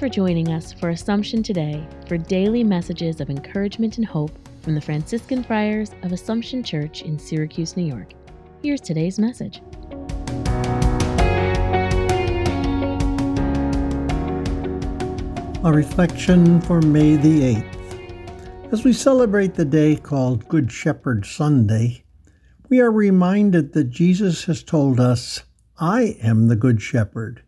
for joining us for Assumption Today for daily messages of encouragement and hope from the Franciscan Friars of Assumption Church in Syracuse, New York. Here's today's message. A reflection for May the 8th. As we celebrate the day called Good Shepherd Sunday, we are reminded that Jesus has told us, I am the Good Shepherd.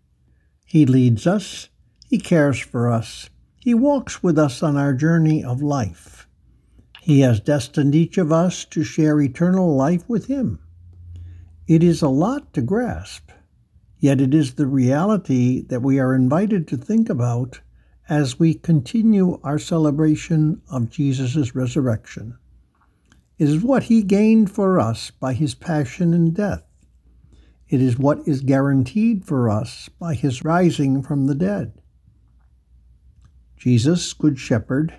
He leads us, He cares for us, He walks with us on our journey of life. He has destined each of us to share eternal life with Him. It is a lot to grasp, yet it is the reality that we are invited to think about as we continue our celebration of Jesus' resurrection. It is what he gained for us by his passion and death. It is what is guaranteed for us by his rising from the dead. Jesus, Good Shepherd,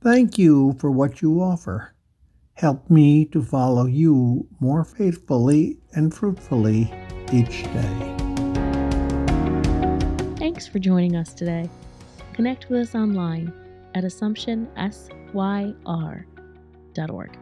thank you for what you offer. Help me to follow you more faithfully and fruitfully each day. Thanks for joining us today. Connect with us online at AssumptionSYR.org.